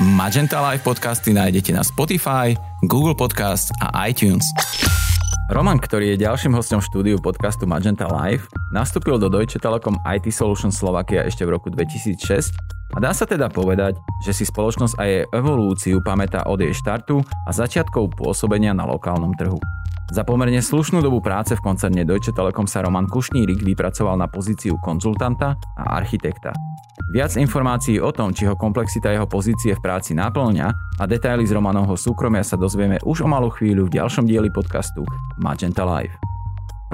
Magenta Live podcasty nájdete na Spotify, Google Podcast a iTunes. Roman, ktorý je ďalším hostom štúdiu podcastu Magenta Live, nastúpil do Deutsche Telekom IT Solutions Slovakia ešte v roku 2006 a dá sa teda povedať, že si spoločnosť a jej evolúciu pamätá od jej štartu a začiatkov pôsobenia na lokálnom trhu. Za pomerne slušnú dobu práce v koncerne Deutsche Telekom sa Roman Kušnírik vypracoval na pozíciu konzultanta a architekta. Viac informácií o tom, či ho komplexita jeho pozície v práci naplňa a detaily z Romanovho súkromia sa dozvieme už o malú chvíľu v ďalšom dieli podcastu Magenta Live.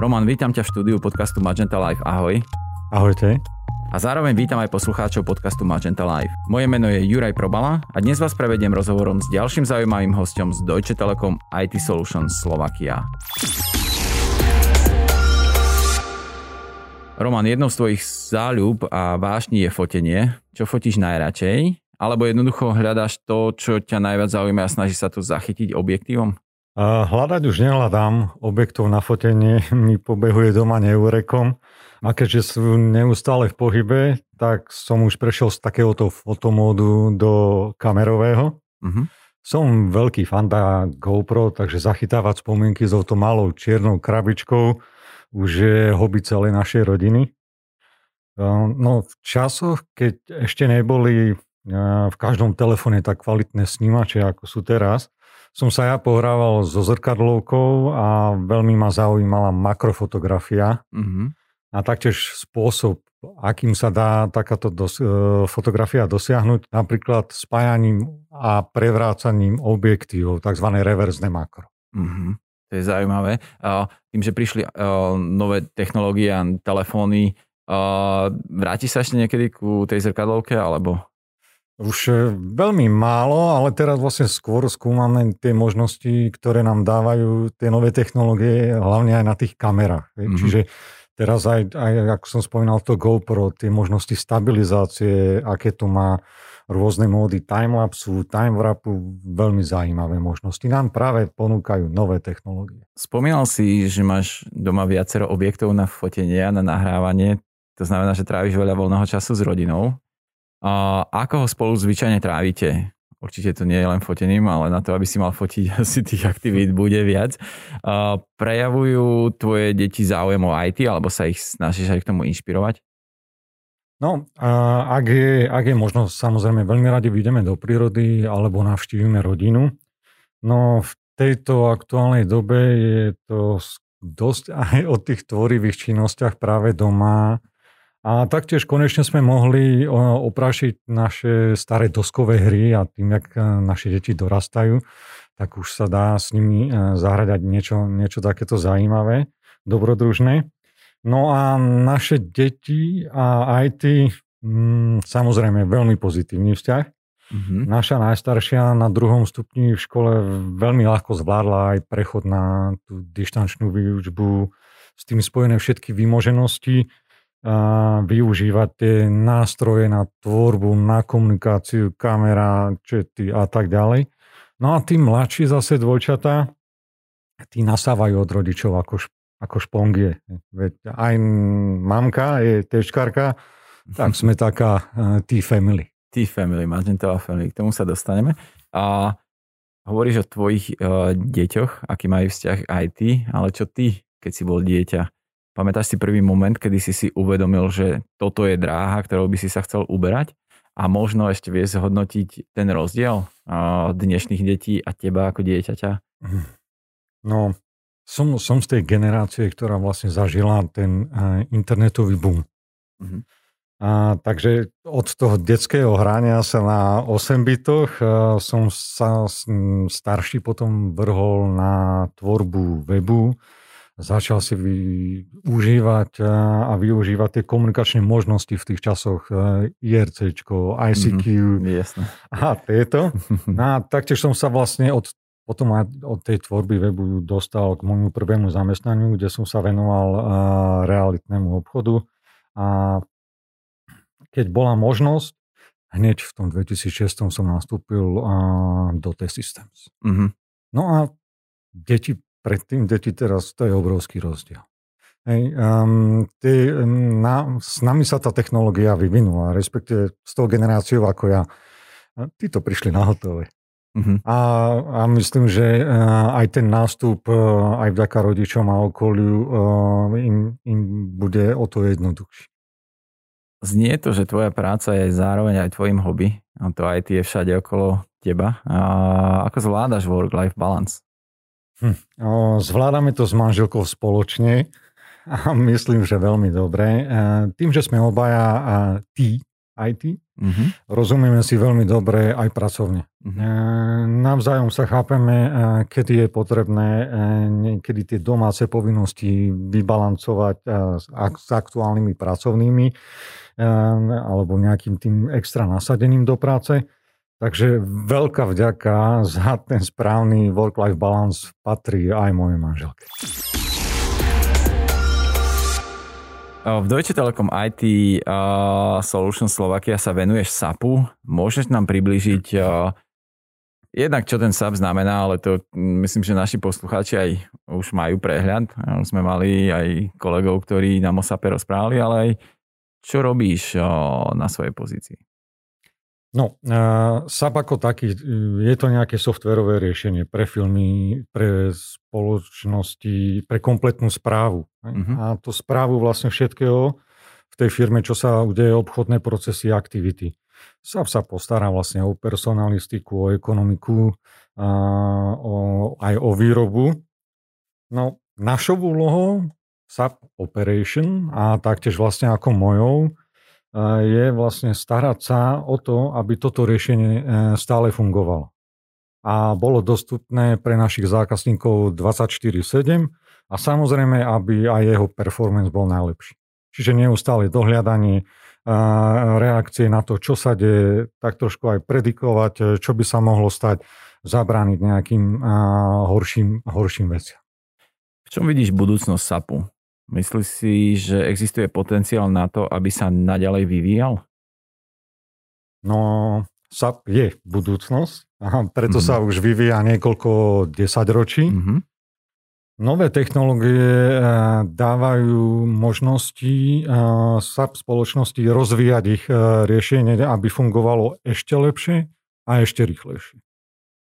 Roman, vítam ťa v štúdiu podcastu Magenta Live. Ahoj. Ahojte a zároveň vítam aj poslucháčov podcastu Magenta Live. Moje meno je Juraj Probala a dnes vás prevediem rozhovorom s ďalším zaujímavým hostom z Deutsche Telekom IT Solutions Slovakia. Roman, jednou z tvojich záľub a vášní je fotenie. Čo fotíš najradšej? Alebo jednoducho hľadáš to, čo ťa najviac zaujíma a snaží sa to zachytiť objektívom? Hľadať už nehľadám. Objektov na fotenie mi pobehuje doma neurekom. A keďže sú neustále v pohybe, tak som už prešiel z takéhoto fotomódu do kamerového. Uh-huh. Som veľký fanda GoPro, takže zachytávať spomienky s touto malou čiernou krabičkou už je hobby celej našej rodiny. No v časoch, keď ešte neboli v každom telefóne tak kvalitné snímače, ako sú teraz, som sa ja pohrával so zrkadlovkou a veľmi ma zaujímala makrofotografia. Uh-huh a taktiež spôsob, akým sa dá takáto dos- e, fotografia dosiahnuť, napríklad spájaním a prevrácaním objektívov, tzv. reverzne makro. Mm-hmm. To je zaujímavé. Tým, že prišli nové technológie a telefóny, vráti sa ešte niekedy ku tej zrkadlovke, alebo? Už e, veľmi málo, ale teraz vlastne skôr skúmame tie možnosti, ktoré nám dávajú tie nové technológie, hlavne aj na tých kamerách. Mm-hmm. Čiže Teraz aj, aj, ako som spomínal, to GoPro, tie možnosti stabilizácie, aké to má rôzne módy timelapsu, timewrapu, veľmi zaujímavé možnosti. Nám práve ponúkajú nové technológie. Spomínal si, že máš doma viacero objektov na fotenie a na nahrávanie. To znamená, že tráviš veľa voľného času s rodinou. A ako ho spolu zvyčajne trávite? Určite to nie je len fotením, ale na to, aby si mal fotiť, asi tých aktivít bude viac. Prejavujú tvoje deti záujem o IT, alebo sa ich snažíš aj k tomu inšpirovať? No, ak je, ak je možnosť, samozrejme, veľmi radi vyjdeme do prírody alebo navštívime rodinu. No, v tejto aktuálnej dobe je to dosť aj o tých tvorivých činnostiach práve doma, a taktiež konečne sme mohli oprášiť naše staré doskové hry a tým, jak e, naše deti dorastajú, tak už sa dá s nimi e, zahrať niečo, niečo takéto zaujímavé, dobrodružné. No a naše deti a aj ty, mm, samozrejme, veľmi pozitívny vzťah. Mm-hmm. Naša najstaršia na druhom stupni v škole veľmi ľahko zvládla aj prechod na tú dištančnú výučbu, s tým spojené všetky výmoženosti využívať tie nástroje na tvorbu, na komunikáciu, kamera, čety a tak ďalej. No a tí mladší zase dvojčatá, tí nasávajú od rodičov ako, ako špongie. Veď aj mamka je tečkárka, tak sme taká uh, T-family. T-family, Magentová family, k tomu sa dostaneme. A hovoríš o tvojich uh, deťoch, aký majú vzťah aj ty, ale čo ty, keď si bol dieťa? Pamätáš si prvý moment, kedy si si uvedomil, že toto je dráha, ktorou by si sa chcel uberať? A možno ešte vie zhodnotiť ten rozdiel dnešných detí a teba ako dieťaťa? No, som, som z tej generácie, ktorá vlastne zažila ten internetový boom. Mm-hmm. A, takže od toho detského hrania sa na 8 bytoch som sa starší potom vrhol na tvorbu webu, začal si využívať a využívať tie komunikačné možnosti v tých časoch IRC, ICQ mm, jasne. a tieto. No a taktiež som sa vlastne od, potom od tej tvorby webu dostal k môjmu prvému zamestnaniu, kde som sa venoval realitnému obchodu a keď bola možnosť, hneď v tom 2006 som nastúpil do T-Systems. Mm-hmm. No a deti predtým, deti teraz, to je obrovský rozdiel. Hej, um, ty, na, s nami sa tá technológia vyvinula, respektíve s tou generáciou ako ja. Tí to prišli na hotové. Uh-huh. A, a myslím, že uh, aj ten nástup, uh, aj vďaka rodičom a okoliu, uh, im, im bude o to jednoduchší. Znie to, že tvoja práca je zároveň aj tvojim hobby. A to aj ty je všade okolo teba. A ako zvládaš work-life balance? Hm. Zvládame to s manželkou spoločne. A myslím, že veľmi dobre. Tým, že sme obaja tí, IT, uh-huh. rozumieme si veľmi dobre aj pracovne. Uh-huh. Navzájom sa chápeme, e, kedy je potrebné niekedy tie domáce povinnosti vybalancovať s aktuálnymi pracovnými alebo nejakým tým extra nasadením do práce. Takže veľká vďaka za ten správny work-life balance patrí aj mojej manželke. V Deutsche Telekom IT uh, Solution Slovakia sa venuješ SAPu. Môžeš nám približiť uh, jednak, čo ten SAP znamená, ale to myslím, že naši poslucháči aj už majú prehľad. Sme mali aj kolegov, ktorí nám o SAPe rozprávali, ale aj čo robíš uh, na svojej pozícii? No, SAP ako taký, je to nejaké softverové riešenie pre filmy, pre spoločnosti, pre kompletnú správu. Uh-huh. A to správu vlastne všetkého v tej firme, čo sa udeje, obchodné procesy, aktivity. SAP sa postará vlastne o personalistiku, o ekonomiku, a o, aj o výrobu. No, našou úlohou SAP Operation a taktiež vlastne ako mojou je vlastne starať sa o to, aby toto riešenie e, stále fungovalo. A bolo dostupné pre našich zákazníkov 24-7 a samozrejme, aby aj jeho performance bol najlepší. Čiže neustále dohľadanie, reakcie na to, čo sa deje, tak trošku aj predikovať, e, čo by sa mohlo stať, zabrániť nejakým horším, horším veciam. V čom vidíš budúcnosť SAPu? Myslíš si, že existuje potenciál na to, aby sa naďalej vyvíjal? No, SAP je budúcnosť, a preto mm-hmm. sa už vyvíja niekoľko desaťročí. Mm-hmm. Nové technológie eh, dávajú možnosti eh, SAP spoločnosti rozvíjať ich eh, riešenie, aby fungovalo ešte lepšie a ešte rýchlejšie.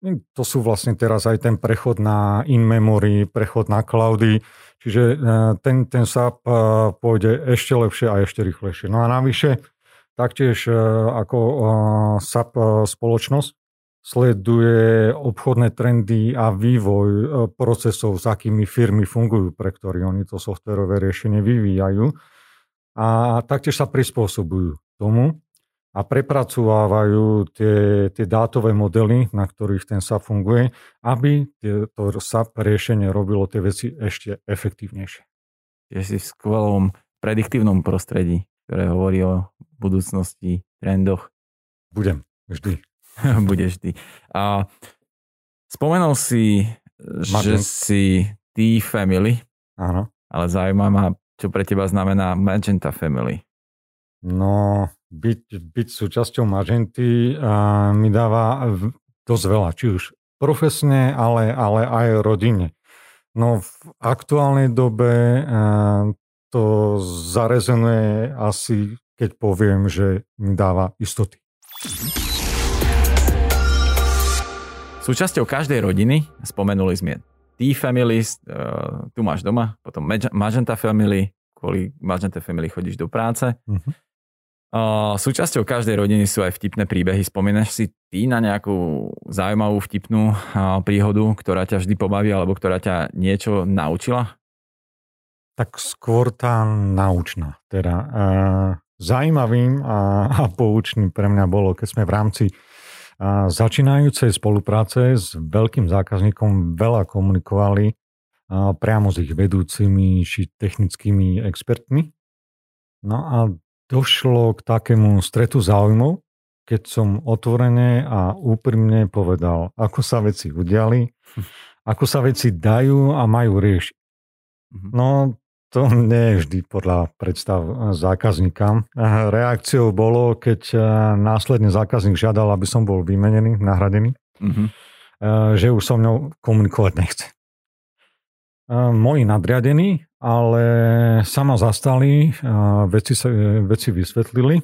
To sú vlastne teraz aj ten prechod na in-memory, prechod na cloudy, čiže e, ten, ten SAP e, pôjde ešte lepšie a ešte rýchlejšie. No a navyše, taktiež e, ako SAP spoločnosť sleduje obchodné trendy a vývoj procesov, s akými firmy fungujú, pre ktoré oni to softverové riešenie vyvíjajú a taktiež sa prispôsobujú tomu a prepracovávajú tie, tie dátové modely, na ktorých ten SAP funguje, aby to SAP riešenie robilo tie veci ešte efektívnejšie. Je si v skvelom prediktívnom prostredí, ktoré hovorí o budúcnosti, trendoch. Budem, vždy. Bude vždy. A spomenul si, Martin. že si T-Family. Áno. Ale zaujíma ma, čo pre teba znamená Magenta Family. No, byť, byť súčasťou Magenty a mi dáva dosť veľa, či už profesne, ale, ale aj rodine. No v aktuálnej dobe to zarezonuje asi, keď poviem, že mi dáva istoty. Súčasťou každej rodiny, spomenuli sme T-Family, uh, tu máš doma, potom Magenta Family, kvôli Magenta Family chodíš do práce. Uh-huh. Súčasťou každej rodiny sú aj vtipné príbehy. Spomínaš si ty na nejakú zaujímavú vtipnú príhodu, ktorá ťa vždy pobaví alebo ktorá ťa niečo naučila? Tak skôr tá naučná. Teda, uh, zaujímavým a, a poučným pre mňa bolo, keď sme v rámci uh, začínajúcej spolupráce s veľkým zákazníkom veľa komunikovali uh, priamo s ich vedúcimi či technickými expertmi. No a došlo k takému stretu záujmov, keď som otvorene a úprimne povedal, ako sa veci udiali, ako sa veci dajú a majú riešiť. Mhm. No, to nie je vždy podľa predstav zákazníka. Reakciou bolo, keď e, následne zákazník žiadal, aby som bol vymenený, nahradený, mm-hmm. že už so mnou komunikovať nechce. moji nadriadení, ale sama zastali, veci, sa, veci vysvetlili.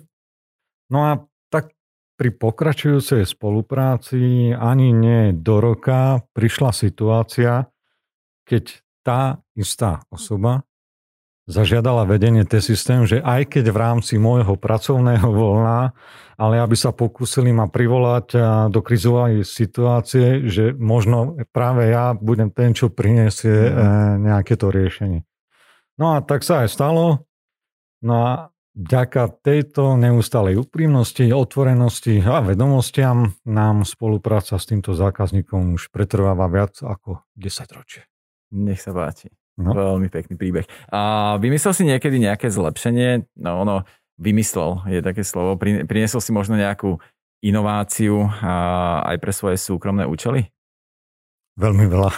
No a tak pri pokračujúcej spolupráci ani nie do roka prišla situácia, keď tá istá osoba zažiadala vedenie T-systém, že aj keď v rámci môjho pracovného voľna, ale aby sa pokúsili ma privolať do krizovej situácie, že možno práve ja budem ten, čo priniesie mhm. e, nejaké to riešenie. No a tak sa aj stalo. No a vďaka tejto neustálej úprimnosti, otvorenosti a vedomostiam nám spolupráca s týmto zákazníkom už pretrváva viac ako 10 ročie. Nech sa páči. No. Veľmi pekný príbeh. A vymyslel si niekedy nejaké zlepšenie? No ono, vymyslel je také slovo. Priniesol si možno nejakú inováciu aj pre svoje súkromné účely? Veľmi veľa.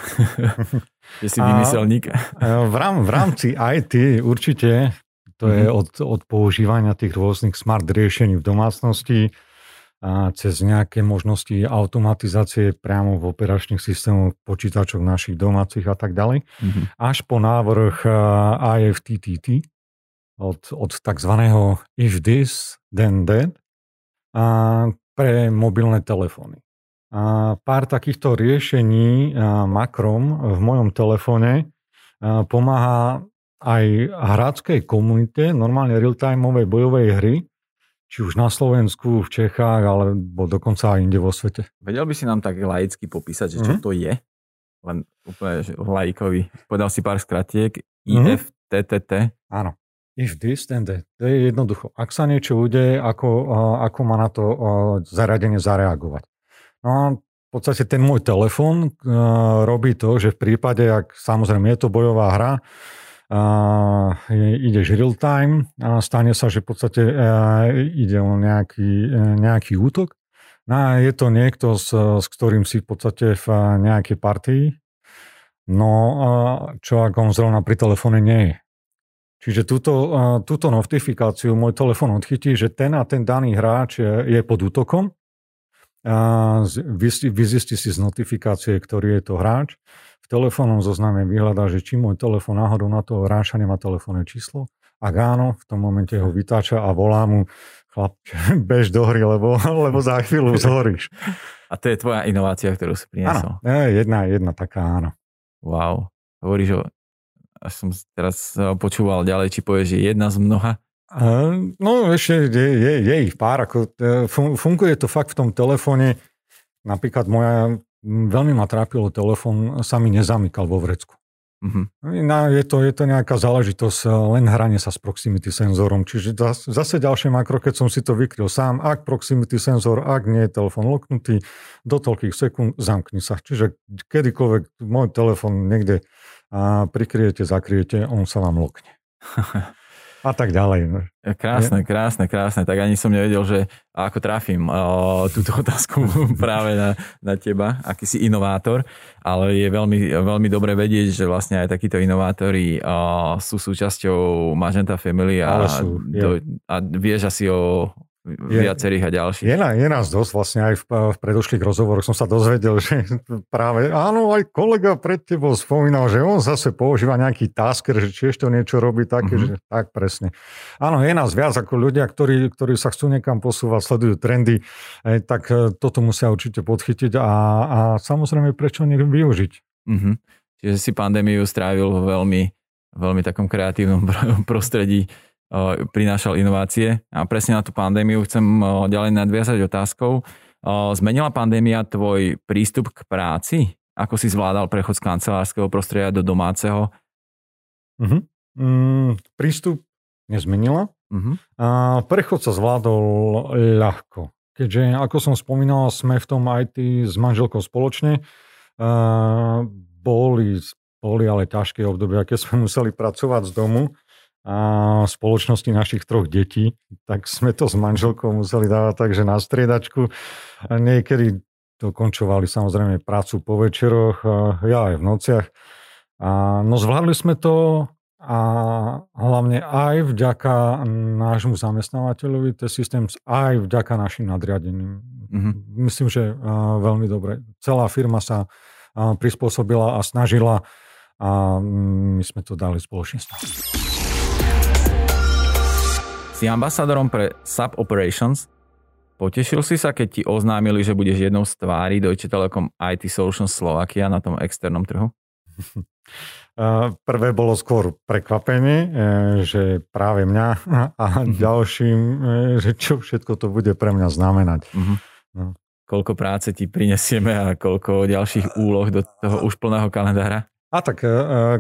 Že si vymyselník. V, rám, v rámci IT určite to je mhm. od, od používania tých rôznych smart riešení v domácnosti, a cez nejaké možnosti automatizácie priamo v operačných systémoch počítačov našich domácich a tak ďalej, mm-hmm. až po návrh IFTTT od, od tzv. if this, then that a pre mobilné telefóny. Pár takýchto riešení makrom v mojom telefóne pomáha aj hráckej komunite, normálne real-timeovej bojovej hry, či už na Slovensku, v Čechách, alebo dokonca aj inde vo svete. Vedel by si nám tak laicky popísať, že čo mm-hmm. to je? Len úplne že laikovi. Povedal si pár skratiek. Mm-hmm. Áno. If this, then that. To je jednoducho. Ak sa niečo udeje, ako, ako má na to zariadenie zareagovať. No a v podstate ten môj telefón robí to, že v prípade, ak samozrejme je to bojová hra, a ideš real time a stane sa, že v podstate e, ide o nejaký, e, nejaký útok. No a je to niekto, s, s ktorým si v podstate v nejakej partii, no čo ak on zrovna pri telefóne nie je. Čiže túto, túto notifikáciu môj telefón odchytí, že ten a ten daný hráč je, je pod útokom. Vyzistí si z notifikácie, ktorý je to hráč v telefónnom zozname vyhľadá, že či môj telefón náhodou na toho hráča nemá telefónne číslo. Ak áno, v tom momente ho vytáča a volá mu chlap, bež do hry, lebo, lebo za chvíľu zhoríš. A to je tvoja inovácia, ktorú si priniesol. Áno, jedna, jedna taká, áno. Wow. Hovoríš o... Až som teraz počúval ďalej, či povieš, že jedna z mnoha. No ešte je, je, je ich pár. Ako, e, funguje to fakt v tom telefóne. Napríklad moja veľmi ma trápilo, telefón sa mi nezamykal vo vrecku. Mm-hmm. No, je, to, je to nejaká záležitosť, eh, len hranie sa s proximity senzorom. Čiže zase ďalšie makro, keď som si to vykryl sám, ak proximity senzor, ak nie je telefón loknutý, do toľkých sekúnd zamkni sa. Čiže kedykoľvek môj telefón niekde a prikryjete, zakryjete, on sa vám lokne. a tak ďalej. No. Krásne, krásne, krásne. Tak ani som nevedel, že ako trafím o, túto otázku práve na, na teba, aký si inovátor, ale je veľmi, veľmi dobre vedieť, že vlastne aj takíto inovátori o, sú súčasťou Magenta Family a, sú, do, a vieš asi o viacerých a ďalších. Je, je nás dosť, vlastne aj v, v predošlých rozhovoroch som sa dozvedel, že práve, áno, aj kolega pred tebou spomínal, že on zase používa nejaký tasker, že tiež to niečo robí také, mm-hmm. že tak presne. Áno, je nás viac ako ľudia, ktorí, ktorí sa chcú niekam posúvať, sledujú trendy, eh, tak eh, toto musia určite podchytiť a, a samozrejme prečo nech využiť. Mm-hmm. Čiže si pandémiu strávil v veľmi, veľmi takom kreatívnom prostredí prinášal inovácie. A presne na tú pandémiu chcem ďalej nadviazať otázkou. Zmenila pandémia tvoj prístup k práci? Ako si zvládal prechod z kancelárskeho prostredia do domáceho? Uh-huh. Mm, prístup nezmenila. Uh-huh. A prechod sa zvládol ľahko. Keďže, ako som spomínal, sme v tom IT s manželkou spoločne. Uh, boli, boli ale ťažké obdobia, keď sme museli pracovať z domu a spoločnosti našich troch detí, tak sme to s manželkou museli dávať takže na striedačku. A niekedy dokončovali samozrejme prácu po večeroch, ja aj v nociach. A, no zvládli sme to a hlavne aj vďaka nášmu zamestnávateľovi, ten systém aj vďaka našim nadriadeným. Mm-hmm. Myslím, že veľmi dobre. Celá firma sa prispôsobila a snažila a my sme to dali spoločne Si ambasadorom pre Sub Operations. Potešil si sa, keď ti oznámili, že budeš jednou z tvári Deutsche Telekom IT Solutions Slovakia na tom externom trhu? Prvé bolo skôr prekvapenie, e, že práve mňa a mhm. ďalším, e, že čo všetko to bude pre mňa znamenať. Uh-huh. No. Koľko práce ti prinesieme a koľko ďalších úloh do toho už plného kalendára? A tak e,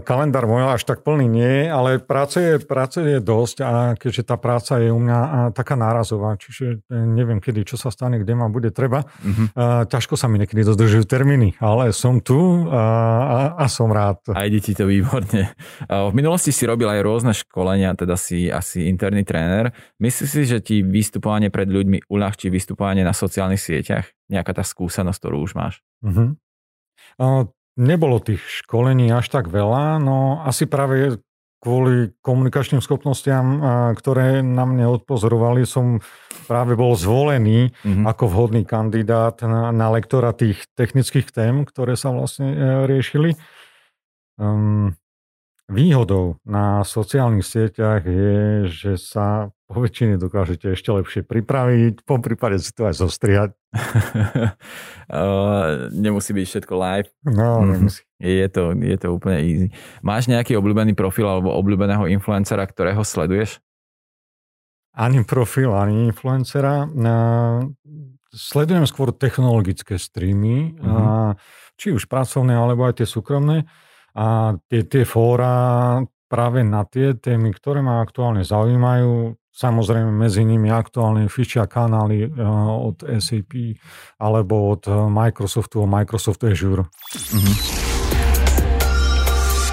kalendár môj až tak plný nie, ale práce je, práce je dosť a keďže tá práca je u mňa a, taká nárazová, čiže e, neviem kedy, čo sa stane, kde ma bude treba, mm-hmm. a, ťažko sa mi niekedy dodržujú termíny, ale som tu a, a, a som rád. A ide ti to výborne. V minulosti si robil aj rôzne školenia, teda si asi interný tréner. Myslíš si, že ti vystupovanie pred ľuďmi uľahčí vystupovanie na sociálnych sieťach? Nejaká tá skúsenosť, ktorú už máš? Mm-hmm. Nebolo tých školení až tak veľa, no asi práve kvôli komunikačným schopnostiam, ktoré na mne odpozorovali, som práve bol zvolený mm-hmm. ako vhodný kandidát na, na lektora tých technických tém, ktoré sa vlastne e, riešili. Um, Výhodou na sociálnych sieťach je, že sa po väčšine dokážete ešte lepšie pripraviť, po prípade si to aj zostriať. uh, nemusí byť všetko live. No, mhm. nemusí. Je to, je to úplne easy. Máš nejaký obľúbený profil alebo obľúbeného influencera, ktorého sleduješ? Ani profil, ani influencera. Uh, sledujem skôr technologické streamy, uh-huh. uh, či už pracovné, alebo aj tie súkromné. A tie, tie fóra práve na tie témy, ktoré ma aktuálne zaujímajú, samozrejme medzi nimi aktuálne fičia kanály uh, od SAP alebo od Microsoftu, Microsoft Azure. Mm-hmm.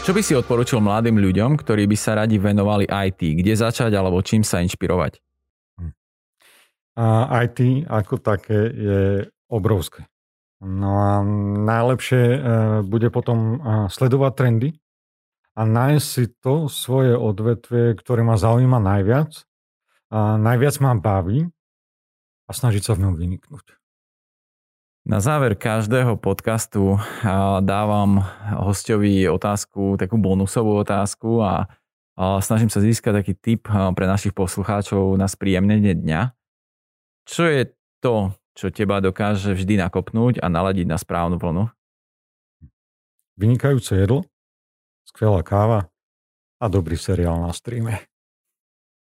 Čo by si odporučil mladým ľuďom, ktorí by sa radi venovali IT? Kde začať alebo čím sa inšpirovať? Uh, IT ako také je obrovské. No a najlepšie e, bude potom e, sledovať trendy a nájsť si to svoje odvetvie, ktoré ma zaujíma najviac, a najviac ma baví a snažiť sa v ňom vyniknúť. Na záver každého podcastu dávam hostovi otázku, takú bonusovú otázku a snažím sa získať taký tip pre našich poslucháčov na spríjemnenie dňa. Čo je to, čo teba dokáže vždy nakopnúť a naladiť na správnu vlnu? Vynikajúce jedlo, skvelá káva a dobrý seriál na streame.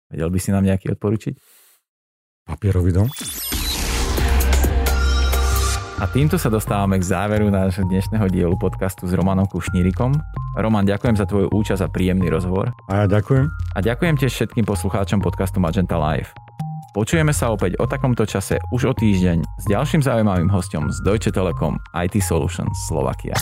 Vedel by si nám nejaký odporučiť? Papierový dom. A týmto sa dostávame k záveru nášho dnešného dielu podcastu s Romanom Kušnírikom. Roman, ďakujem za tvoju účasť a príjemný rozhovor. A ja ďakujem. A ďakujem tiež všetkým poslucháčom podcastu Magenta Live. Počujeme sa opäť o takomto čase už o týždeň s ďalším zaujímavým hostom z Deutsche Telekom IT Solutions Slovakia.